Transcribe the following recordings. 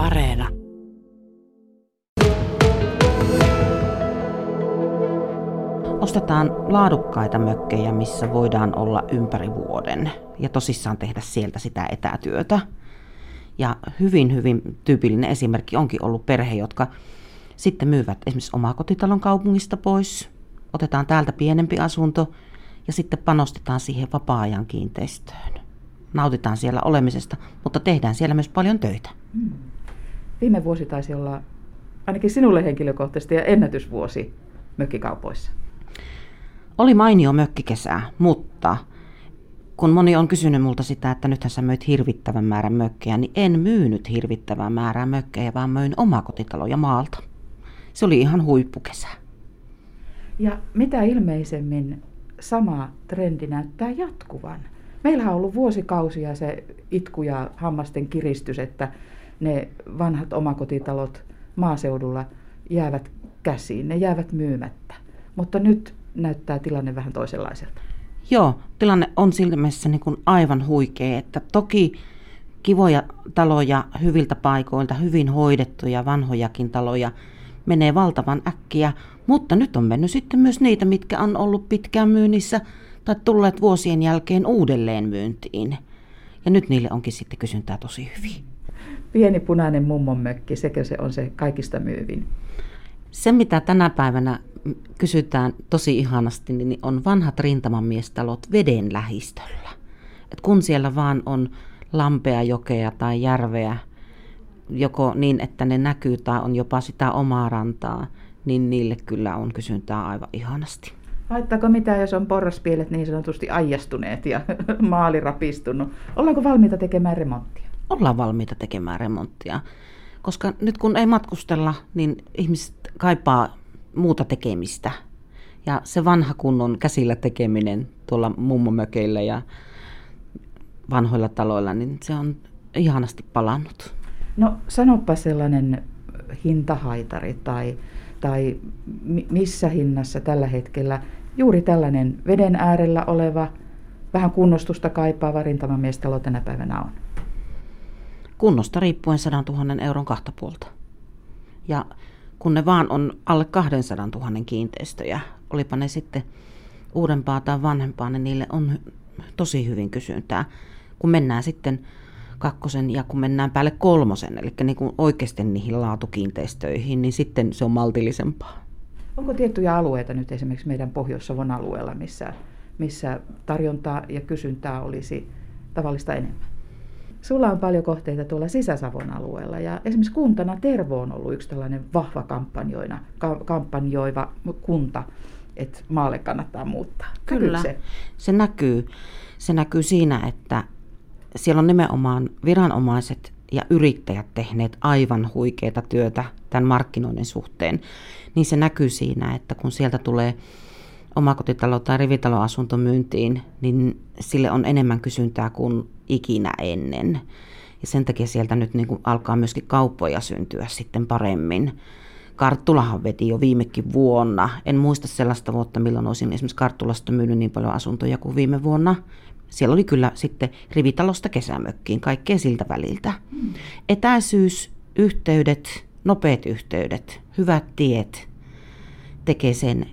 Areena. Ostetaan laadukkaita mökkejä, missä voidaan olla ympäri vuoden ja tosissaan tehdä sieltä sitä etätyötä. Ja hyvin, hyvin tyypillinen esimerkki onkin ollut perhe, jotka sitten myyvät esimerkiksi omakotitalon kaupungista pois. Otetaan täältä pienempi asunto ja sitten panostetaan siihen vapaa-ajan kiinteistöön. Nautitaan siellä olemisesta, mutta tehdään siellä myös paljon töitä. Hmm. Viime vuosi taisi olla ainakin sinulle henkilökohtaisesti ja ennätysvuosi mökkikaupoissa. Oli mainio mökkikesä, mutta kun moni on kysynyt multa sitä, että nythän sä möit hirvittävän määrän mökkejä, niin en myynyt hirvittävän määrää mökkejä, vaan möin omakotitaloja maalta. Se oli ihan huippukesä. Ja mitä ilmeisemmin sama trendi näyttää jatkuvan. Meillä on ollut vuosikausia se itku ja hammasten kiristys, että ne vanhat omakotitalot maaseudulla jäävät käsiin, ne jäävät myymättä. Mutta nyt näyttää tilanne vähän toisenlaiselta. Joo, tilanne on silmässä niin kuin aivan huikea, että toki kivoja taloja hyviltä paikoilta, hyvin hoidettuja vanhojakin taloja menee valtavan äkkiä, mutta nyt on mennyt sitten myös niitä, mitkä on ollut pitkään myynnissä tai tulleet vuosien jälkeen uudelleen myyntiin. Ja nyt niille onkin sitten kysyntää tosi hyvin. Pieni punainen mummon mökki, sekö se on se kaikista myyvin? Se, mitä tänä päivänä kysytään tosi ihanasti, niin on vanhat rintamamiestalot veden lähistöllä. Et kun siellä vaan on lampea, jokea tai järveä, joko niin, että ne näkyy tai on jopa sitä omaa rantaa, niin niille kyllä on kysyntää aivan ihanasti. Haittaako mitään, jos on porraspielet niin sanotusti aijastuneet ja maali rapistunut? Ollaanko valmiita tekemään remonttia? Ollaan valmiita tekemään remonttia, koska nyt kun ei matkustella, niin ihmiset kaipaa muuta tekemistä. Ja se vanha kunnon käsillä tekeminen tuolla mummomökeillä ja vanhoilla taloilla, niin se on ihanasti palannut. No sanoppa sellainen hintahaitari tai, tai missä hinnassa tällä hetkellä juuri tällainen veden äärellä oleva, vähän kunnostusta kaipaava rintamamiestalo tänä päivänä on? Kunnosta riippuen 100 000 euron kahta puolta. Ja kun ne vaan on alle 200 000 kiinteistöjä, olipa ne sitten uudempaa tai vanhempaa, niin niille on tosi hyvin kysyntää. Kun mennään sitten kakkosen ja kun mennään päälle kolmosen, eli niin kuin oikeasti niihin laatukiinteistöihin, niin sitten se on maltillisempaa. Onko tiettyjä alueita nyt esimerkiksi meidän Pohjois-Savon alueella, missä, missä tarjontaa ja kysyntää olisi tavallista enemmän? Sulla on paljon kohteita tuolla Sisä-Savon alueella ja esimerkiksi kuntana Tervo on ollut yksi tällainen vahva kampanjoina, ka- kampanjoiva kunta, että maalle kannattaa muuttaa. Kyllä, se? se näkyy. Se näkyy siinä, että siellä on nimenomaan viranomaiset ja yrittäjät tehneet aivan huikeita työtä tämän markkinoinnin suhteen, niin se näkyy siinä, että kun sieltä tulee omakotitalo- tai rivitaloasunto myyntiin, niin sille on enemmän kysyntää kuin ikinä ennen. Ja sen takia sieltä nyt niin kuin alkaa myöskin kauppoja syntyä sitten paremmin. Karttulahan veti jo viimekin vuonna. En muista sellaista vuotta, milloin olisin esimerkiksi Karttulasta myynyt niin paljon asuntoja kuin viime vuonna. Siellä oli kyllä sitten rivitalosta kesämökkiin, kaikkea siltä väliltä. Hmm. Etäisyys, yhteydet, nopeat yhteydet, hyvät tiet tekee sen.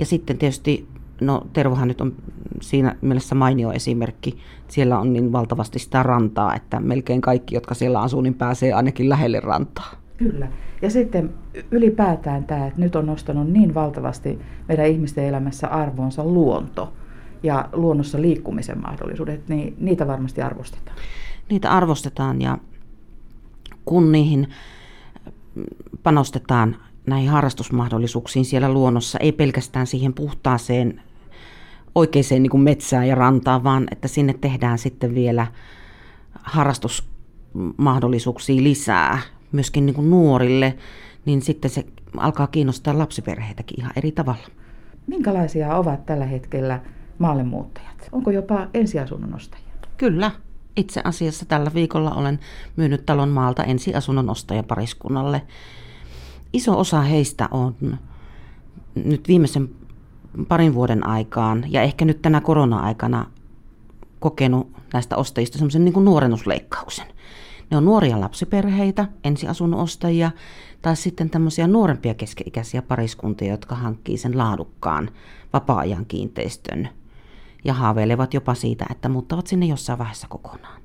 Ja sitten tietysti, no Tervohan nyt on siinä mielessä mainio esimerkki. Siellä on niin valtavasti sitä rantaa, että melkein kaikki, jotka siellä asuu, niin pääsee ainakin lähelle rantaa. Kyllä. Ja sitten ylipäätään tämä, että nyt on nostanut niin valtavasti meidän ihmisten elämässä arvoonsa luonto ja luonnossa liikkumisen mahdollisuudet, niin niitä varmasti arvostetaan. Niitä arvostetaan ja kun niihin panostetaan näihin harrastusmahdollisuuksiin siellä luonnossa, ei pelkästään siihen puhtaaseen oikeaan niin metsään ja rantaan, vaan että sinne tehdään sitten vielä harrastusmahdollisuuksia lisää myöskin niin kuin nuorille, niin sitten se alkaa kiinnostaa lapsiperheitäkin ihan eri tavalla. Minkälaisia ovat tällä hetkellä maallemuuttajat? Onko jopa ensiasunnon ostajia? Kyllä. Itse asiassa tällä viikolla olen myynyt talon maalta ensiasunnon ostajapariskunnalle. Iso osa heistä on nyt viimeisen parin vuoden aikaan ja ehkä nyt tänä korona-aikana kokenut näistä ostajista semmoisen niin nuorennusleikkauksen. Ne on nuoria lapsiperheitä, ensiasunnon ostajia tai sitten tämmöisiä nuorempia keski-ikäisiä pariskuntia, jotka hankkii sen laadukkaan vapaa-ajan kiinteistön ja haaveilevat jopa siitä, että muuttavat sinne jossain vaiheessa kokonaan.